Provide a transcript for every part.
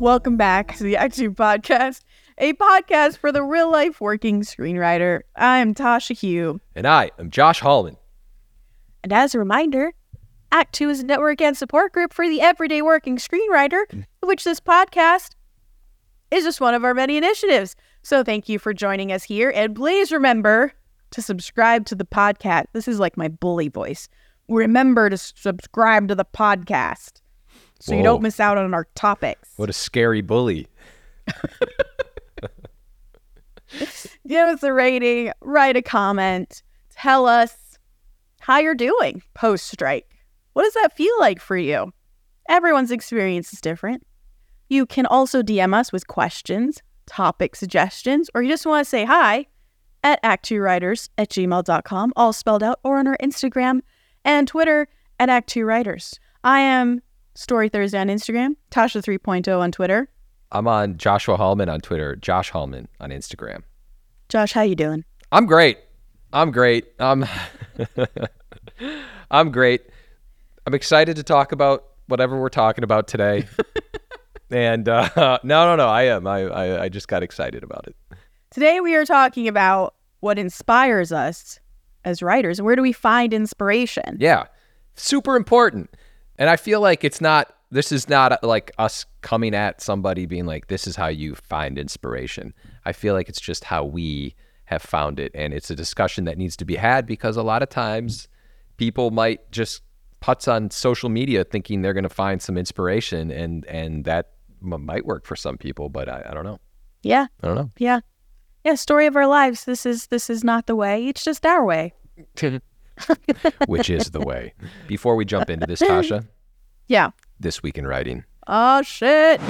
Welcome back to the Act Two Podcast, a podcast for the real life working screenwriter. I'm Tasha Huo. And I am Josh Hallman. And as a reminder, Act Two is a network and support group for the everyday working screenwriter, which this podcast is just one of our many initiatives. So thank you for joining us here. And please remember to subscribe to the podcast. This is like my bully voice. Remember to subscribe to the podcast so you don't miss out on our topics. What a scary bully. Give us a rating, write a comment, tell us how you're doing post strike. What does that feel like for you? Everyone's experience is different. You can also DM us with questions, topic suggestions, or you just want to say hi at act2writers at gmail.com, all spelled out, or on our Instagram and Twitter at act2writers. I am Story Thursday on Instagram, Tasha 3.0 on Twitter. I'm on Joshua Hallman on Twitter, Josh Hallman on Instagram. Josh, how you doing? I'm great. I'm great. I'm I'm great. I'm excited to talk about whatever we're talking about today. and uh, no, no, no. I am. I, I I just got excited about it. Today we are talking about what inspires us as writers where do we find inspiration? Yeah, super important. And I feel like it's not. This is not uh, like us coming at somebody being like, "This is how you find inspiration." I feel like it's just how we have found it, and it's a discussion that needs to be had because a lot of times people might just putz on social media thinking they're going to find some inspiration, and and that m- might work for some people, but I, I don't know. Yeah, I don't know. yeah. Yeah, story of our lives. This is this is not the way. It's just our way. Which is the way. Before we jump into this, Tasha, Yeah. this week in writing. Oh shit.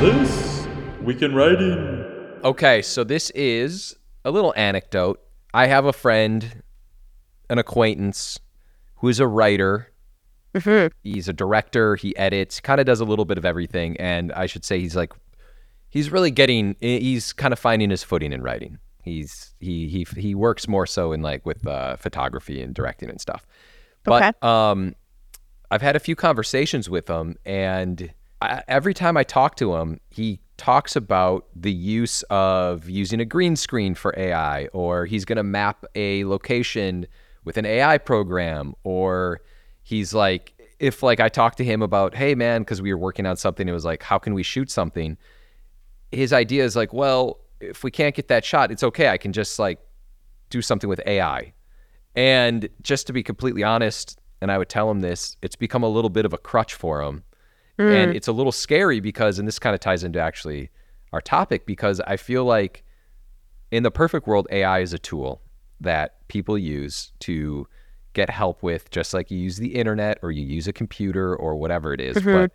This Week in Writing. Okay, so this is a little anecdote. I have a friend, an acquaintance, who is a writer. Mm-hmm. He's a director. He edits, kind of does a little bit of everything. And I should say, he's like, he's really getting, he's kind of finding his footing in writing. He's he he he works more so in like with uh, photography and directing and stuff. But um, I've had a few conversations with him, and I, every time I talk to him, he talks about the use of using a green screen for AI, or he's going to map a location with an AI program, or he's like, if like I talk to him about, hey man, because we were working on something, it was like, how can we shoot something? His idea is like, well, if we can't get that shot, it's okay. I can just like do something with AI. And just to be completely honest, and I would tell him this, it's become a little bit of a crutch for him. And hmm. it's a little scary because, and this kind of ties into actually our topic, because I feel like in the perfect world, AI is a tool that people use to get help with, just like you use the internet or you use a computer or whatever it is. Mm-hmm. But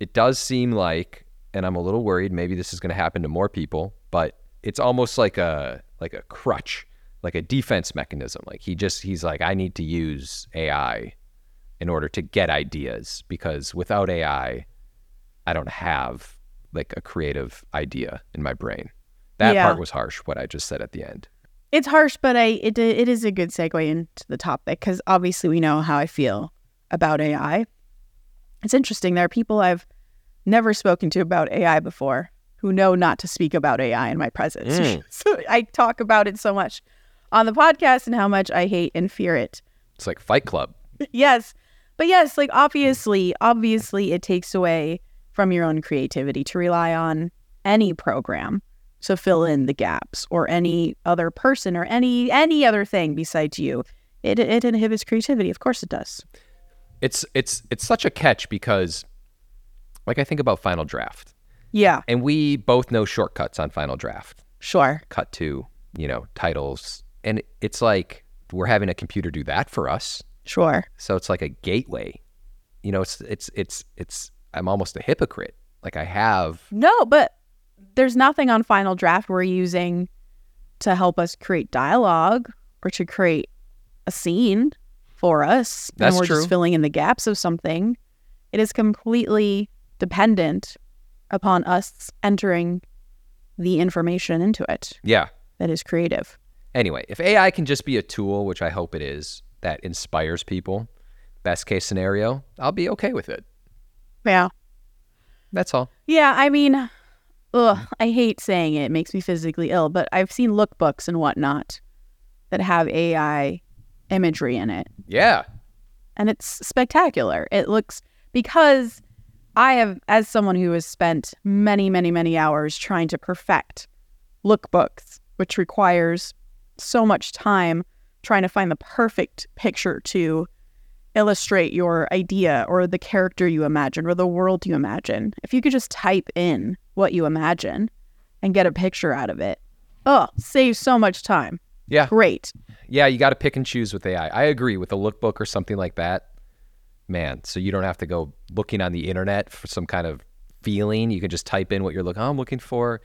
it does seem like, and I'm a little worried, maybe this is going to happen to more people, but it's almost like a like a crutch, like a defense mechanism. Like he just he's like, I need to use AI in order to get ideas because without AI, I don't have like a creative idea in my brain. That Yeah. part was harsh, what I just said at the end. It's harsh, but I it it is a good segue into the topic because obviously we know how I feel about AI. It's interesting. There are people I've never spoken to about AI before who know not to speak about AI in my presence. Mm. so I talk about it so much on the podcast and how much I hate and fear it. It's like Fight Club. yes. But yes, like obviously, obviously it takes away from your own creativity to rely on any program to fill in the gaps or any other person or any any other thing besides you. It it inhibits creativity. Of course it does. It's it's it's such a catch because like I think about Final Draft. Yeah, And we both know shortcuts on Final Draft. sure. Cut to, you know, titles. And it's like we're having a computer do that for us. Sure. So it's like a gateway. You know, it's it's it's it's I'm almost a hypocrite. Like I have No, but there's nothing on Final Draft we're using to help us create dialogue or to create a scene for us. That's and we're true. just filling in the gaps of something. It is completely dependent upon us entering the information into it yeah. that is creative. Anyway, if AI can just be a tool, which I hope it is, that inspires people, best case scenario, I'll be okay with it. Yeah. That's all. Yeah, I mean, ugh, I hate saying it. It makes me physically ill, but I've seen lookbooks and whatnot that have AI imagery in it, Yeah. and it's spectacular. It looks because I have, as someone who has spent many, many, many hours trying to perfect lookbooks, which requires so much time trying to find the perfect picture to illustrate your idea or the character you imagine or the world you imagine. If you could just type in what you imagine and get a picture out of it, oh, saves so much time. Yeah. Great. Yeah, you got to pick and choose with AI. I agree with a lookbook or something like that. Man, so you don't have to go looking on the internet for some kind of feeling. You can just type in what you're looking. Oh, I'm looking for,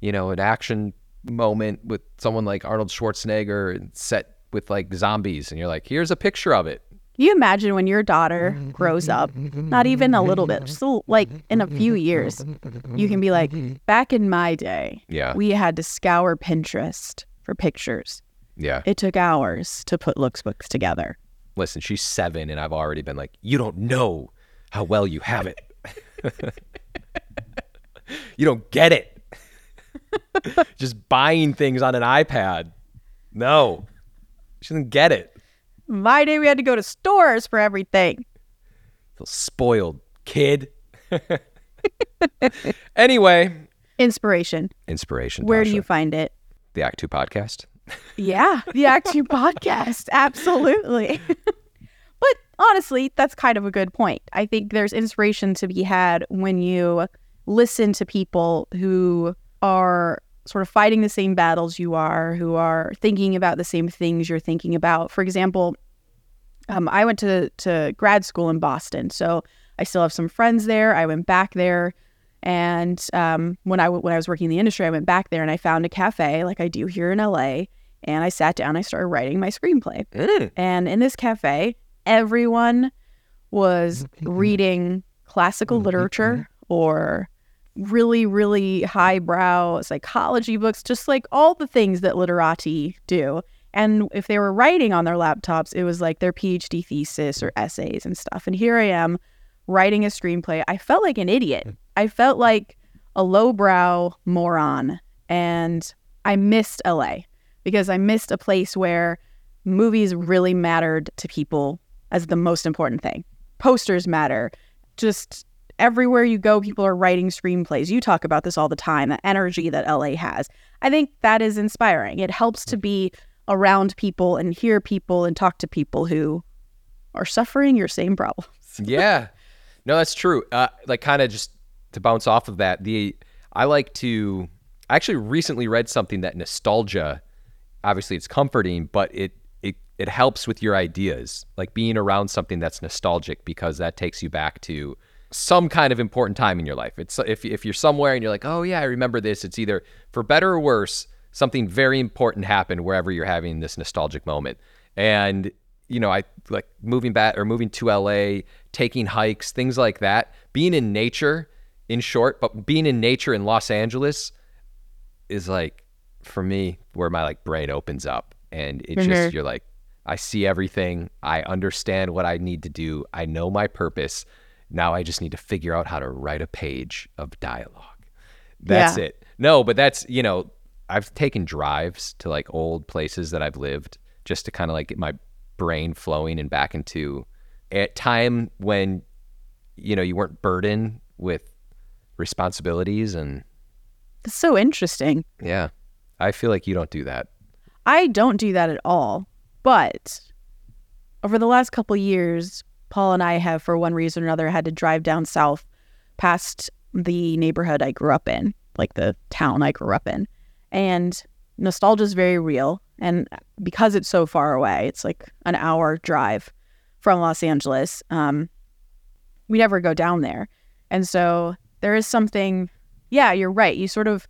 you know, an action moment with someone like Arnold Schwarzenegger and set with like zombies, and you're like, here's a picture of it. You imagine when your daughter grows up, not even a little bit, just like in a few years, you can be like, back in my day, Yeah, we had to scour Pinterest for pictures. yeah. It took hours to put looks books together. Listen, she's seven, and I've already been like, you don't know how well you have it. you don't get it. just buying things on an iPad. No, she doesn't get it. My day, we had to go to stores for everything. Feel spoiled, kid. anyway, Inspiration. inspiration. Where do you find it? the Act Two podcast? Yeah, the Act Two podcast. Absolutely. but honestly, that's kind of a good point. I think there's inspiration to be had when you listen to people who are sort of fighting the same battles you are, who are thinking about the same things you're thinking about. For example, um, I went to, to grad school in Boston, so I still have some friends there. I went back there, and um, when I w- when I was working in the industry, I went back there and I found a cafe like I do here in LA, and I sat down. I started writing my screenplay, Mm. and in this cafe, everyone was reading classical literature or really, really highbrow psychology books, just like all the things that literati do. And if they were writing on their laptops, it was like their PhD thesis or essays and stuff. And here I am writing a screenplay. I felt like an idiot. Mm. I felt like a lowbrow moron. And I missed LA because I missed a place where movies really mattered to people as the most important thing. Posters matter. Just everywhere you go, people are writing screenplays. You talk about this all the time, the energy that LA has. I think that is inspiring. It helps to be around people and hear people and talk to people who are suffering your same problems. yeah no that's true. Uh, like kind of just to bounce off of that the i like to i actually recently read something that nostalgia obviously it's comforting but it it, it helps with your ideas. Like being around something that's nostalgic because that takes you back to some kind of important time in your life. It's if, if you're somewhere and you're like oh yeah i remember this it's either for better or worse something very important happened wherever you're having this nostalgic moment. And you know, I like moving back or moving to LA, taking hikes, things like that. Being in nature, in short, but being in nature in Los Angeles is like for me where my like brain opens up and it's Mhm. just you're like I see everything, I understand what I need to do, I know my purpose. Now I just need to figure out how to write a page of dialogue. That's Yeah. it. No, but that's, you know, I've taken drives to like old places that I've lived just to kind of like get my brain flowing and back into a time when you know you weren't burdened with responsibilities and It's so interesting. yeah i feel like you don't do that I don't do that at all. But over the last couple years, Paul and I have, for one reason or another, had to drive down south past the neighborhood I grew up in, like the town I grew up in. And nostalgia is very real. And because it's so far away, it's like an hour drive from Los Angeles. Um, we never go down there. And so there is something, yeah, you're right. You sort of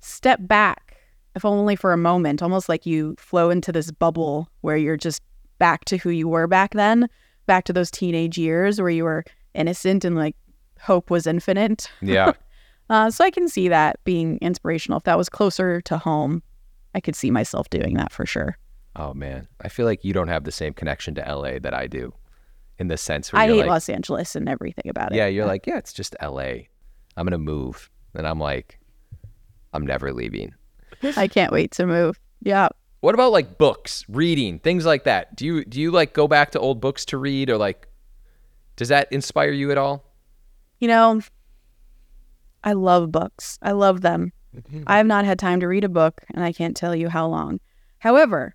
step back, if only for a moment, almost like you flow into this bubble where you're just back to who you were back then, back to those teenage years where you were innocent and like hope was infinite. yeah Uh, so I can see that being inspirational. If that was closer to home, I could see myself doing that for sure. Oh man i feel like you don't have the same connection to la that i do in the sense where I hate like, Los Angeles and everything about it. yeah, you're like, yeah, it's just L.A. I'm gonna move, and I'm like, I'm never leaving. I can't wait to move. Yeah. What about like books, reading, things like that? Do you do you like go back to old books to read, or like, does that inspire you at all? You know, I love books. I love them. I have not had time to read a book, and I can't tell you how long. However,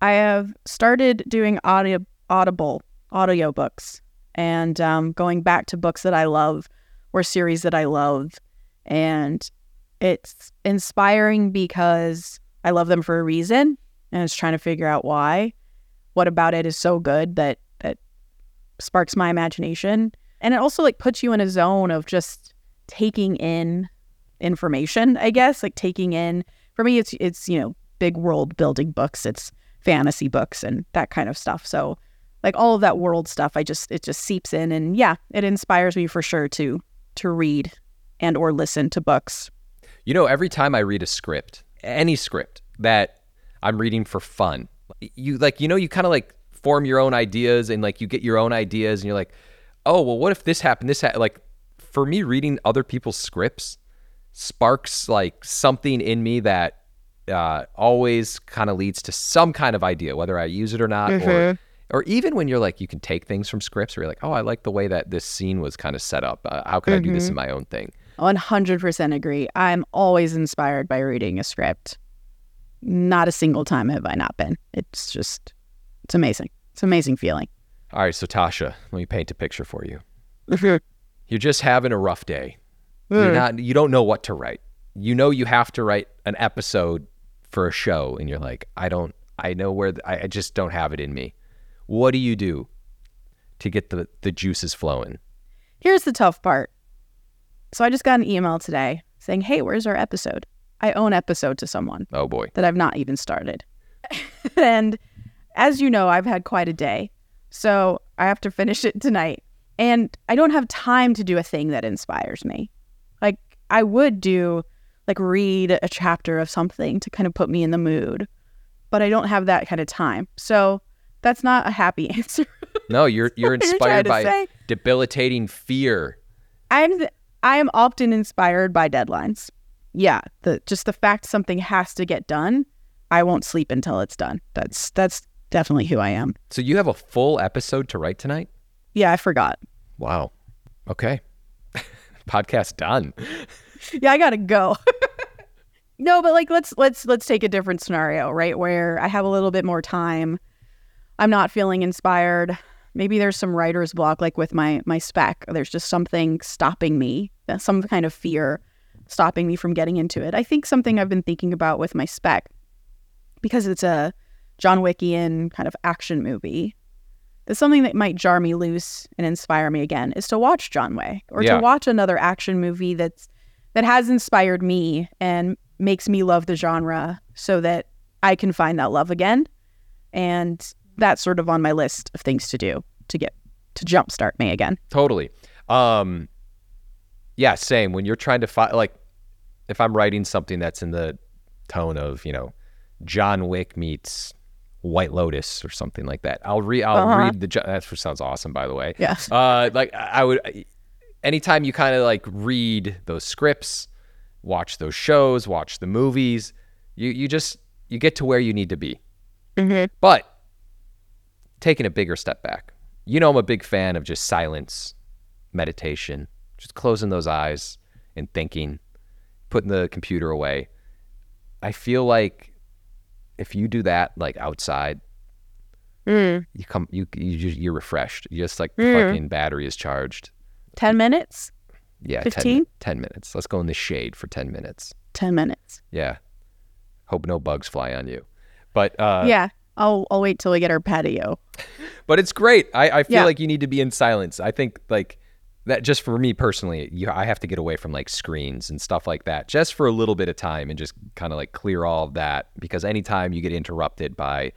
I have started doing audio, audible audio books and um, going back to books that I love or series that I love, and it's inspiring because I love them for a reason, and it's trying to figure out why. What about it is so good that that sparks my imagination, and it also like puts you in a zone of just taking in information, I guess, like taking in for me it's it's, you know, big world building books, it's fantasy books and that kind of stuff. So like all of that world stuff, I just it just seeps in and yeah, it inspires me for sure to to read and or listen to books. You know, every time I read a script, any script that I'm reading for fun, you like, you know, you kind of like form your own ideas and like you get your own ideas and you're like, oh, well, what if this happened? This ha-? like for me, reading other people's scripts sparks like something in me that uh, always kind of leads to some kind of idea, whether I use it or not, or or even when you're like, you can take things from scripts, where you're like, oh, I like the way that this scene was kind of set up. Uh, how can I do this in my own thing? 100% agree. I'm always inspired by reading a script. Not a single time have I not been. It's just it's amazing. It's an amazing feeling. All right, so Tasha, let me paint a picture for you. You're just having a rough day. You're not you don't know what to write. You know you have to write an episode for a show and you're like, I don't I know where the, I, I just don't have it in me. What do you do to get the the juices flowing? Here's the tough part. So I just got an email today saying, "Hey, where's our episode?" I owe an episode to someone Oh boy. that I've not even started. and as you know, I've had quite a day. So I have to finish it tonight. And I don't have time to do a thing that inspires me. Like I would do like read a chapter of something to kind of put me in the mood, but I don't have that kind of time. So that's not a happy answer. No, you're you're What you're inspired by say. debilitating fear. I'm I am often inspired by deadlines. Yeah, the just the fact something has to get done, I won't sleep until it's done. That's that's definitely who I am. So you have a full episode to write tonight? Yeah, I forgot. Wow. Okay. Podcast done. Yeah, I got to go. no, but like let's let's let's take a different scenario, right? Where I have a little bit more time. I'm not feeling inspired. Maybe there's some writer's block like with my my spec. There's just something stopping me, uh, some kind of fear stopping me from getting into it. I think something I've been thinking about with my spec because it's a John Wickian kind of action movie. That's something that might jar me loose and inspire me again is to watch John Wick or Yeah. to watch another action movie that's that has inspired me and makes me love the genre so that I can find that love again. And that's sort of on my list of things to do to get to jumpstart me again. Totally. Um, yeah, same. When you're trying to find, like, if I'm writing something that's in the tone of, you know, John Wick meets White Lotus or something like that, I'll read. I'll Uh-huh. read the. That sounds awesome, by the way. Yeah. Uh, like I I would, anytime you kind of like read those scripts, watch those shows, watch the movies, you you just you get to where you need to be. Mm-hmm. But taking a bigger step back, you know, I'm a big fan of just silence, meditation, just closing those eyes and thinking, putting the computer away. I feel like if you do that, like outside, mm. you come, you, you you're refreshed. You just like the mm. fucking battery is charged. 10 minutes? Yeah, 10, 10 minutes. Let's go in the shade for 10 minutes. 10 minutes. Yeah. Hope no bugs fly on you. But uh, yeah. I'll I'll wait till we get our patio. but it's great. I, I feel Yeah. like you need to be in silence. I think like that just for me personally, you, I have to get away from like screens and stuff like that just for a little bit of time and just kind of like clear all of that because anytime you get interrupted by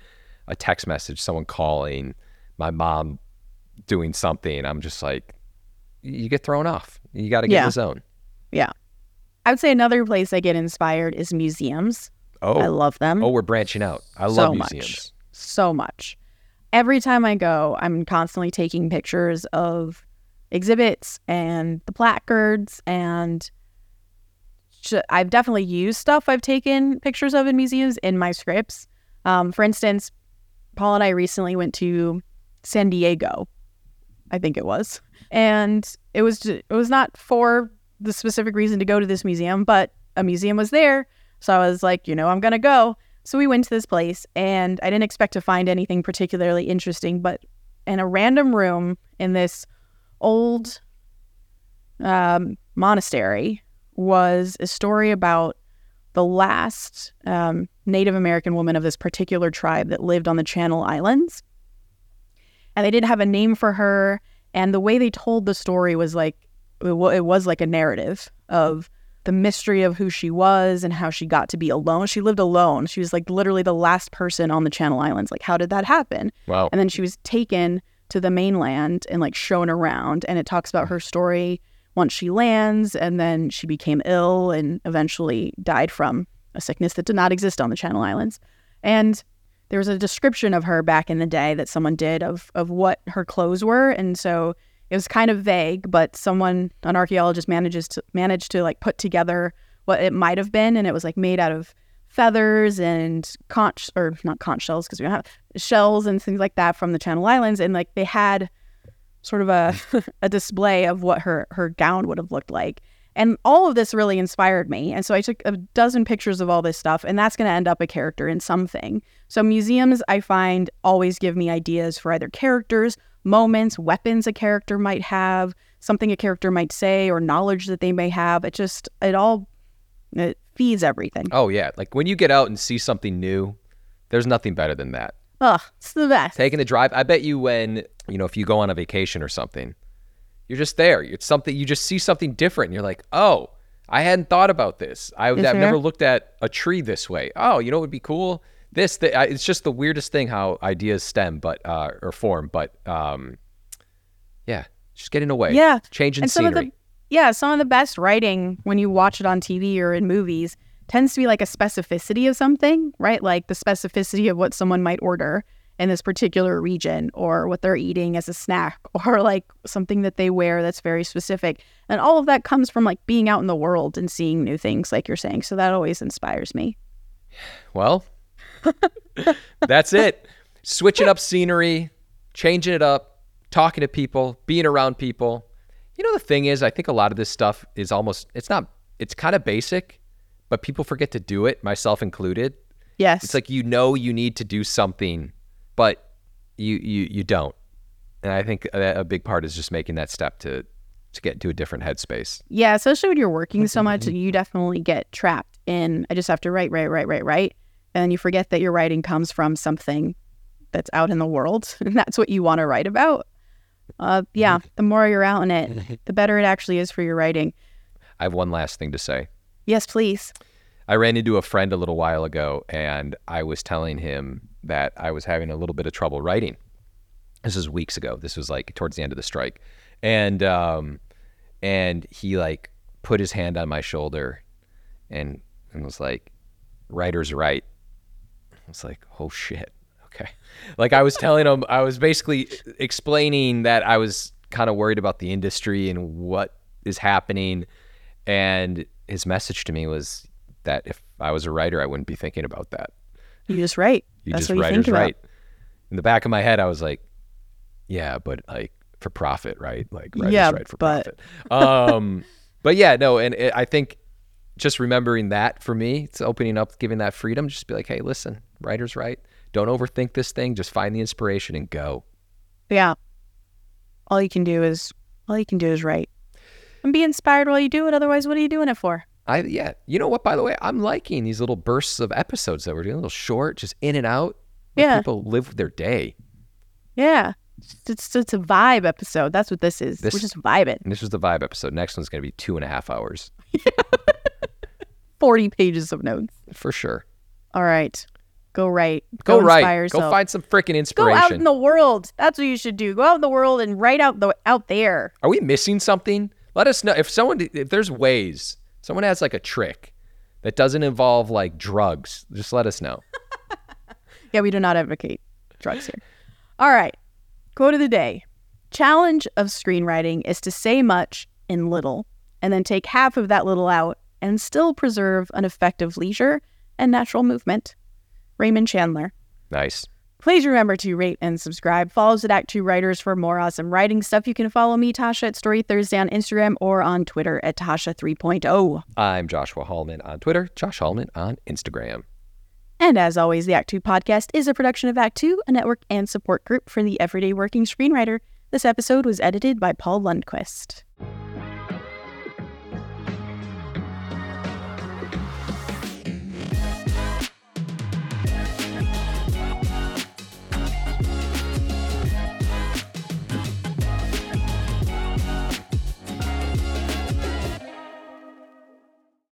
a text message, someone calling, my mom doing something, I'm just like, you get thrown off. You got to get in the zone. Yeah. I would say another place I get inspired is museums. Oh, I love them. oh, we're branching out. I so love much. museums. So much. every time I go, I'm constantly taking pictures of exhibits and the placards and sh- I've definitely used stuff I've taken pictures of in museums in my scripts. Um, for instance, Paul and I recently went to San Diego, I think it was, and it was it was not for the specific reason to go to this museum, but a museum was there, so I was like, you know, I'm gonna go. So we went to this place, and I didn't expect to find anything particularly interesting, but in a random room in this old um, monastery was a story about the last um, Native American woman of this particular tribe that lived on the Channel Islands. And they didn't have a name for her. And the way they told the story was like, it was like a narrative of the mystery of who she was and how she got to be alone. She lived alone. She was like literally the last person on the Channel Islands. Like, how did that happen? Wow. And then she was taken to the mainland and like shown around. And it talks about her story once she lands. And then she became ill and eventually died from a sickness that did not exist on the Channel Islands. And there was a description of her back in the day that someone did of, of what her clothes were. And so it was kind of vague, but someone, an archaeologist, manages to managed to like put together what it might have been, and it was like made out of feathers and conch or not conch shells because we don't have shells and things like that from the Channel Islands, and like they had sort of a a display of what her her gown would have looked like. And all of this really inspired me. And so I took a dozen pictures of all this stuff, and that's going to end up a character in something. So museums, I find, always give me ideas for either characters, moments, weapons a character might have, something a character might say, or knowledge that they may have. It just, it all, it feeds everything. Oh yeah, like when you get out and see something new, there's nothing better than that. Ugh, it's the best. Taking the drive. I bet you when you know if you go on a vacation or something, you're just there. It's something you just see something different. And you're like, oh, I hadn't thought about this. I, I've Mhm. never looked at a tree this way. Oh, you know what would be cool? This. th- I- it's just the weirdest thing how ideas stem, but uh, or form. But um, yeah, just getting away. Yeah. changing and scenery. the yeah some of the best writing when you watch it on tv or in movies tends to be like a specificity of something right like the specificity of what someone might order in this particular region or what they're eating as a snack or like something that they wear that's very specific and all of that comes from like being out in the world and seeing new things like you're saying so that always inspires me Well, that's it. Switching up scenery, changing it up, talking to people, being around people. You know, the thing is, I think a lot of this stuff is almost, it's not, it's kind of basic, but people forget to do it, myself included. yes It's like you know you need to do something, but you you you don't. And I think a, a big part is just making that step to to get into a different headspace. Yeah, especially when you're working so much, mm-hmm. you definitely get trapped in. I just have to write, write, write, write, write, and you forget that your writing comes from something that's out in the world, and that's what you want to write about. Uh, yeah, mm-hmm. the more you're out in it, mm-hmm. the better it actually is for your writing. I have one last thing to say. Yes, please. I ran into a friend a little while ago and I was telling him that I was having a little bit of trouble writing. This was weeks ago. This was like towards the end of the strike. And um and he like put his hand on my shoulder and and was like, Writer's right. I was like, oh shit. Okay. Like I was telling him I was basically explaining that I was kind of worried about the industry and what is happening. And his message to me was that if I was a writer, I wouldn't be thinking about that. You just write. You that's just what you writer's think about. right. In the back of my head, I was like, yeah, but like for profit, right? Like writer's Yeah, right for but- profit. Um, but yeah, no, and it, I think just remembering that for me, it's opening up, giving that freedom. Just be like, hey, listen, writer's write. Don't overthink this thing. Just find the inspiration and go. Yeah. All you can do is all you can do is write. And be inspired while you do it. Otherwise, what are you doing it for? I yeah, you know what? By the way, I'm liking these little bursts of episodes that we're doing, a little short, just in and out. Yeah. people live their day. Yeah. It's, it's, a vibe episode. That's what this is. This- We're just vibing. This is the vibe episode. Next one's gonna be two and a half hours 40 pages of notes. for sure. All right. Go write. Go, inspire right. Go find some freaking inspiration. Go out in the world. That's what you should do. Go out in the world and write out the out there. Are we missing something? Let us know if someone if there's ways someone has like a trick that doesn't involve like drugs. Just let us know. Yeah, we do not advocate drugs here. All right. Quote of the day Challenge of screenwriting is to say much in little and then take half of that little out and still preserve an effective leisure and natural movement. Raymond Chandler. Nice. Please remember to rate and subscribe. Follow us at Act 2 Writers for more awesome writing stuff. You can follow me, Tasha, at Story Thursday on Instagram or on Twitter at Tasha 3.0. I'm Joshua Hallman on Twitter, Josh Hallman on Instagram. And as always, the Act 2 podcast is a production of Act 2, a network and support group for the everyday working screenwriter. This episode was edited by Paul Lundquist.